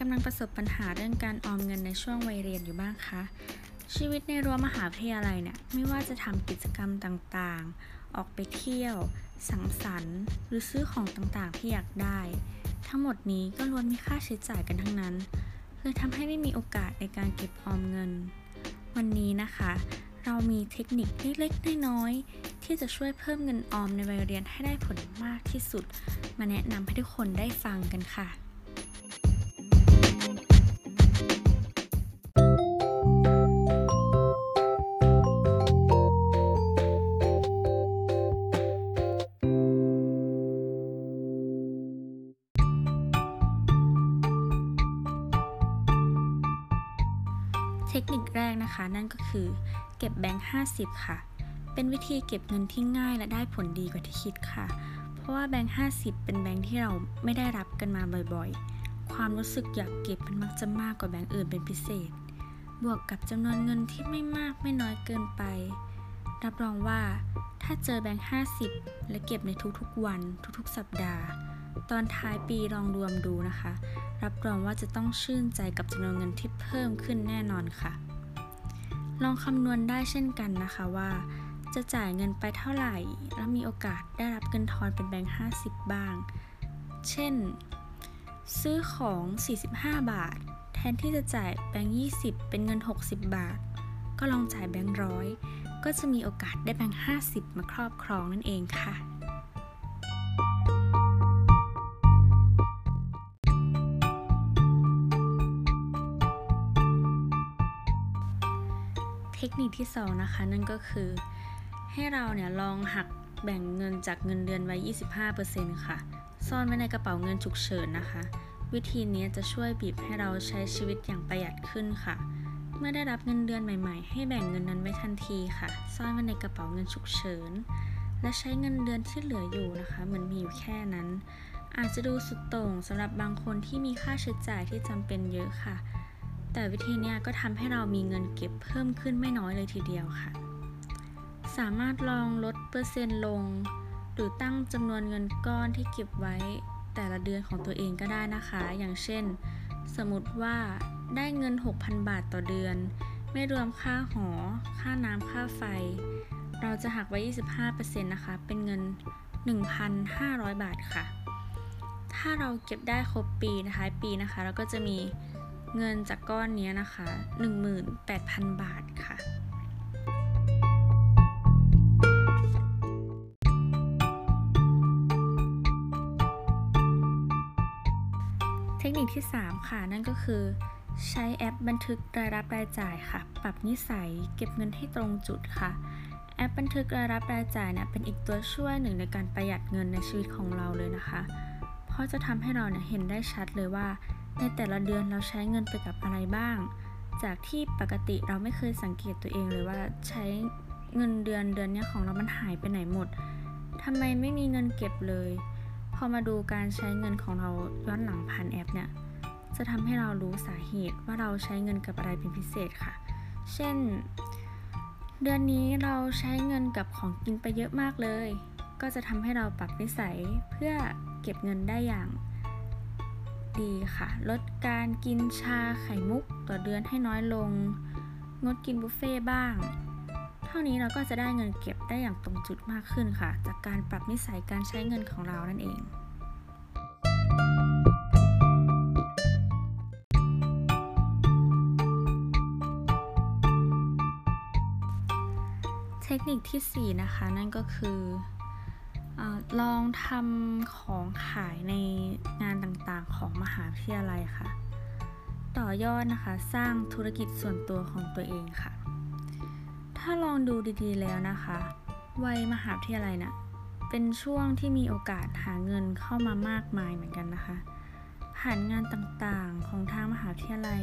กำลังประสบปัญหาเรื่องการออมเงินในช่วงวัยเรียนอยู่บ้างคะ ชีวิตในรั้วมหาวิทยาลัยเนี่ยไม่ว่าจะทำกิจกรรมต่างๆ ออกไปเที่ยว สังสรรค์ หรือซื้อของต่างๆ ที่อยากได้ ทั้งหมดนี้ก็ล้วนมีค่าใช้จ่ายกันทั้งนั้นเลยทำให้ไม่มีโอกาสในการเก็บออมเงิน วันนี้นะคะ เรามีเทคนิคเล็กๆน้อยๆที่จะช่วยเพิ่มเงินออมในวัยเรียนให้ได้ผลมากที่สุด มาแนะนำให้ทุกคนได้ฟังกันค่ะ ทคนิคแรกนะคะ นั่นก็คือ เก็บแบงค์ 50 ค่ะ เป็นวิธีเก็บเงินที่ง่ายและได้ผลดีกว่าที่คิดค่ะ เพราะว่าแบงค์ 50 เป็นแบงค์ที่เราไม่ได้รับกันมาบ่อยๆ ความรู้สึกอยากเก็บมันมักจะมากกว่าแบงค์อื่นเป็นพิเศษ บวกกับจำนวนเงินที่ไม่มากไม่น้อยเกินไป รับรองว่าถ้าเจอแบงค์ 50 และเก็บในทุกๆวัน ทุกๆ สัปดาห์ ตอนท้ายปีลองรวมดูนะคะ รับรองว่าจะต้องชื่นใจกับจำนวนเงินที่เพิ่มขึ้นแน่นอนค่ะ ลองคำนวณได้เช่นกันนะคะว่า จะจ่ายเงินไปเท่าไหร่ แล้วมีโอกาสได้รับเงินทอนเป็นแบงค์50 บ้าง เช่น ซื้อของ 45 บาท แทนที่จะจ่ายแบงค์20 เป็นเงิน 60 บาท ก็ลองจ่ายแบงค์ร้อยก็จะมีโอกาสได้แบงค์50 มาครอบครองนั่นเองค่ะ นิคที่ 2 นะคะ นั่นก็คือ ให้เราเนี่ยลองหักแบ่งเงินจากเงินเดือนไว้ 25%ค่ะ ซ่อนไว้ในกระเป๋าเงินฉุกเฉินนะคะ วิธีนี้จะช่วยบีบให้เราใช้ชีวิตอย่างประหยัดขึ้นค่ะ เมื่อได้รับเงินเดือนใหม่ ๆ ให้แบ่งเงินนั้นไว้ทันทีค่ะ ซ่อนไว้ในกระเป๋าเงินฉุกเฉิน และใช้เงินเดือนที่เหลืออยู่นะคะเหมือนมีอยู่แค่นั้น อาจจะดูสุดโต่งสำหรับบางคนที่มีค่าใช้จ่ายที่จำเป็นเยอะค่ะ แต่วิธีนี้ก็ทำให้เรามีเงินเก็บเพิ่มขึ้นไม่น้อยเลยทีเดียวค่ะ สามารถลองลดเปอร์เซ็นต์ลง หรือตั้งจำนวนเงินก้อนที่เก็บไว้แต่ละเดือนของตัวเองก็ได้นะคะ อย่างเช่น สมมติว่าได้เงิน 6,000 บาทต่อเดือน ไม่รวมค่าหอ ค่าน้ำค่าไฟ เราจะหักไว้ 25%นะคะ เป็นเงิน 1,500 บาทค่ะ ถ้าเราเก็บได้ครบปีนะคะ ปีนะคะ เราก็จะมี เงินจากก้อนนี้นะคะ 18,000 บาทค่ะ เทคนิคที่ 3 ค่ะ นั่นก็คือใช้แอปบันทึกรายรับรายจ่ายค่ะ ปรับนิสัยเก็บเงินให้ตรงจุดค่ะ แอปบันทึกรายรับรายจ่ายเนี่ยเป็นอีกตัวช่วยหนึ่งในการประหยัดเงินในชีวิตของเราเลยนะคะ ราะจะทำให้เราเนี่ยเห็นได้ชัดเลยว่า ในแต่ละเดือนเราใช้เงินไปกับอะไรบ้าง จากที่ปกติเราไม่เคยสังเกตตัวเองเลยว่าใช้เงินเดือนเดือนเนี้ยของเรามันหายไปไหนหมดทำไมไม่มีเงินเก็บเลย พอมาดูการใช้เงินของเราย้อนหลังผ่านแอปเนี่ยจะทำให้เรารู้สาเหตุว่าเราใช้เงินกับอะไรเป็นพิเศษค่ะ เช่น เดือนนี้เราใช้เงินกับของกินไปเยอะมากเลย ก็จะทำให้เราปรับนิสัยเพื่อเก็บเงินได้อย่างดีค่ะ ลดการกินชาไข่มุกต่อเดือนให้น้อยลง งดกินบุฟเฟ่บ้าง เท่านี้เราก็จะได้เงินเก็บได้อย่างตรงจุดมากขึ้นค่ะ จากการปรับนิสัยการใช้เงินของเรานั่นเองเทคนิคที่ 4 นะคะ นั่นก็คือ อลองทำของขายในงานต่างๆของมหาวิทยาลัยค่ะ ต่อยอดนะคะสร้างธุรกิจส่วนตัวของตัวเองค่ะ ถ้าลองดูดีๆแล้วนะคะ วัยมหาวิทยาลัยนะ่ะเป็นช่วงที่มีโอกาสหาเงินเข้ามามากมายเหมือนกันนะคะ ผ่านงานต่างๆของทางมหาวิทยาลัย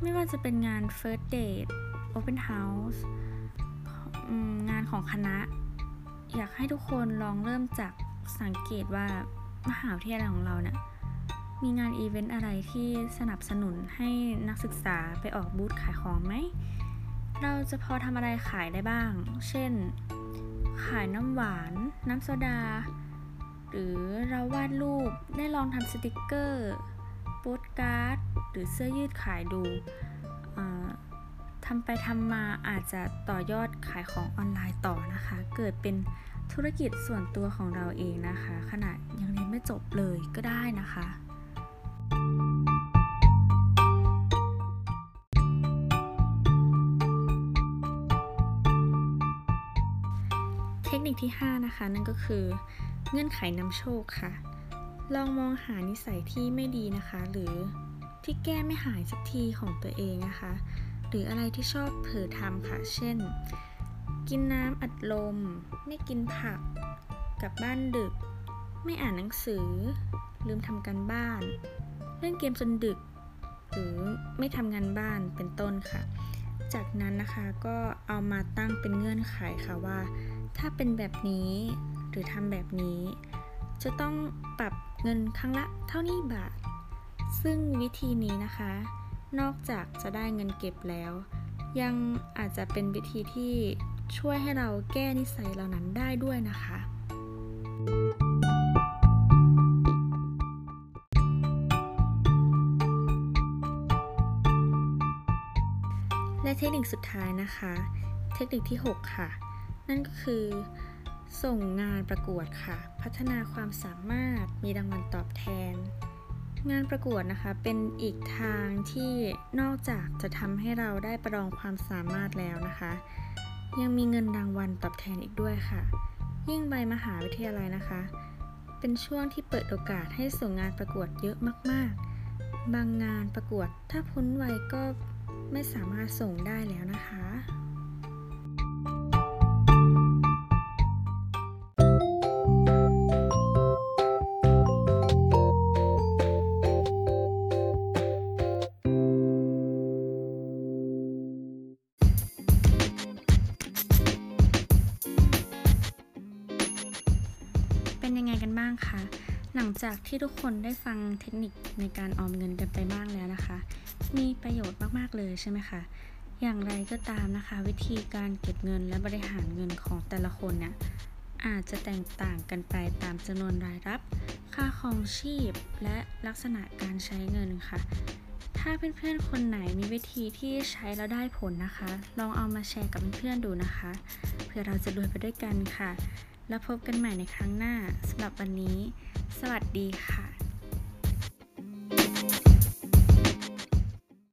ไม่ว่าจะเป็นงาน First Date Open House งานของคณะ อยากให้ทุกคนลองเริ่มจากสังเกตว่ามหาวิทยาลัยของเราเนี่ยมีงานอีเวนต์อะไรที่สนับสนุนให้นักศึกษาไปออกบูธขายของไหม เราจะพอทำอะไรขายได้บ้าง เช่น ขายน้ำหวาน น้ำโซดา หรือเราวาดรูปได้ลองทำสติกเกอร์ โปสการ์ด หรือเสื้อยืดขายดู ทำไปทำมาอาจจะต่อยอดขายของออนไลน์ต่อนะคะ เกิดเป็นธุรกิจส่วนตัวของเราเองนะคะ ขณะยังเรียนไม่จบเลยก็ได้นะคะ เทคนิคที่ 5 นะคะ นั่นก็คือเงื่อนไขนำโชคค่ะ ลองมองหานิสัยที่ไม่ดีนะคะ หรือที่แก้ไม่หายสักทีของตัวเองนะคะ หรืออะไรที่ชอบเผลอทำค่ะ เช่น กินน้ำอัดลม ไม่กินผัก กลับบ้านดึก ไม่อ่านหนังสือ ลืมทำการบ้าน เล่นเกมจนดึก หรือไม่ทำงานบ้านเป็นต้นค่ะ จากนั้นนะคะก็เอามาตั้งเป็นเงื่อนไขค่ะว่า ถ้าเป็นแบบนี้หรือทำแบบนี้ จะต้องปรับเงินครั้งละเท่านี้บาท ซึ่งวิธีนี้นะคะ นอกจากจะได้เงินเก็บแล้ว ยังอาจจะเป็นวิธีที่ช่วยให้เราแก้นิสัยเหล่านั้นได้ด้วยนะคะ และเทคนิคสุดท้ายนะคะ เทคนิคที่ 6 ค่ะ นั่นก็คือ ส่งงานประกวดค่ะ พัฒนาความสามารถมีรางวัลตอบแทน งานประกวดนะคะเป็นอีกทางที่นอกจากจะทำให้เราได้ประลองความสามารถแล้วนะคะ ยังมีเงินรางวัลตอบแทนอีกด้วยค่ะ ยิ่งใบมหาวิทยาลัยนะคะ เป็นช่วงที่เปิดโอกาสให้ส่งงานประกวดเยอะมากๆ บางงานประกวดถ้าพ้นวัยก็ไม่สามารถส่งได้แล้วนะคะ หลังจากที่ทุกคนได้ฟังเทคนิคในการออมเงินกันไปบ้างแล้วนะคะ มีประโยชน์มากๆเลยใช่ไหมคะ อย่างไรก็ตามนะคะ วิธีการเก็บเงินและบริหารเงินของแต่ละคนเนี่ยอาจจะแตกต่างกันไปตามจำนวนรายรับ ค่าครองชีพ และลักษณะการใช้เงินค่ะ ถ้าเพื่อนๆคนไหนมีวิธีที่ใช้แล้วได้ผลนะคะ ลองเอามาแชร์กับเพื่อนๆดูนะคะ เพื่อเราจะรวยไปด้วยกันค่ะ แล้วพบกันใหม่ในครั้งหน้าสำหรับวันนี้ สวัสดีค่ะ